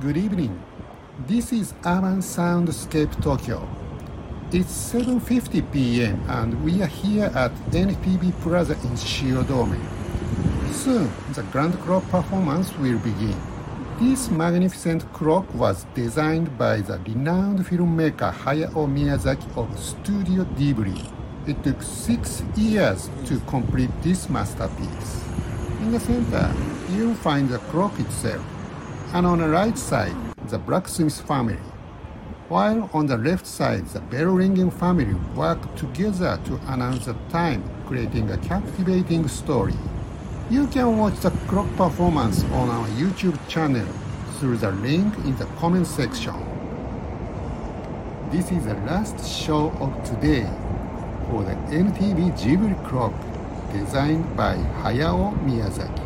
Good evening. This is Urban Soundscape Tokyo. It's 7:50 p.m. and we are here at NTV Plaza in Shiodome. Soon, the grand clock performance will begin. This magnificent clock was designed by the renowned filmmaker Hayao Miyazaki of Studio Ghibli. It took six years to complete this masterpiece. In the center, you'll find the clock itself, and on the right side, the blacksmith family. While on the left side, the bell ringing family work together to announce the time, creating a captivating story. You can watch the clock performance on our YouTube channel through the link in the comment section. This is the last show of today for the NTV Ghibli clock designed by Hayao Miyazaki.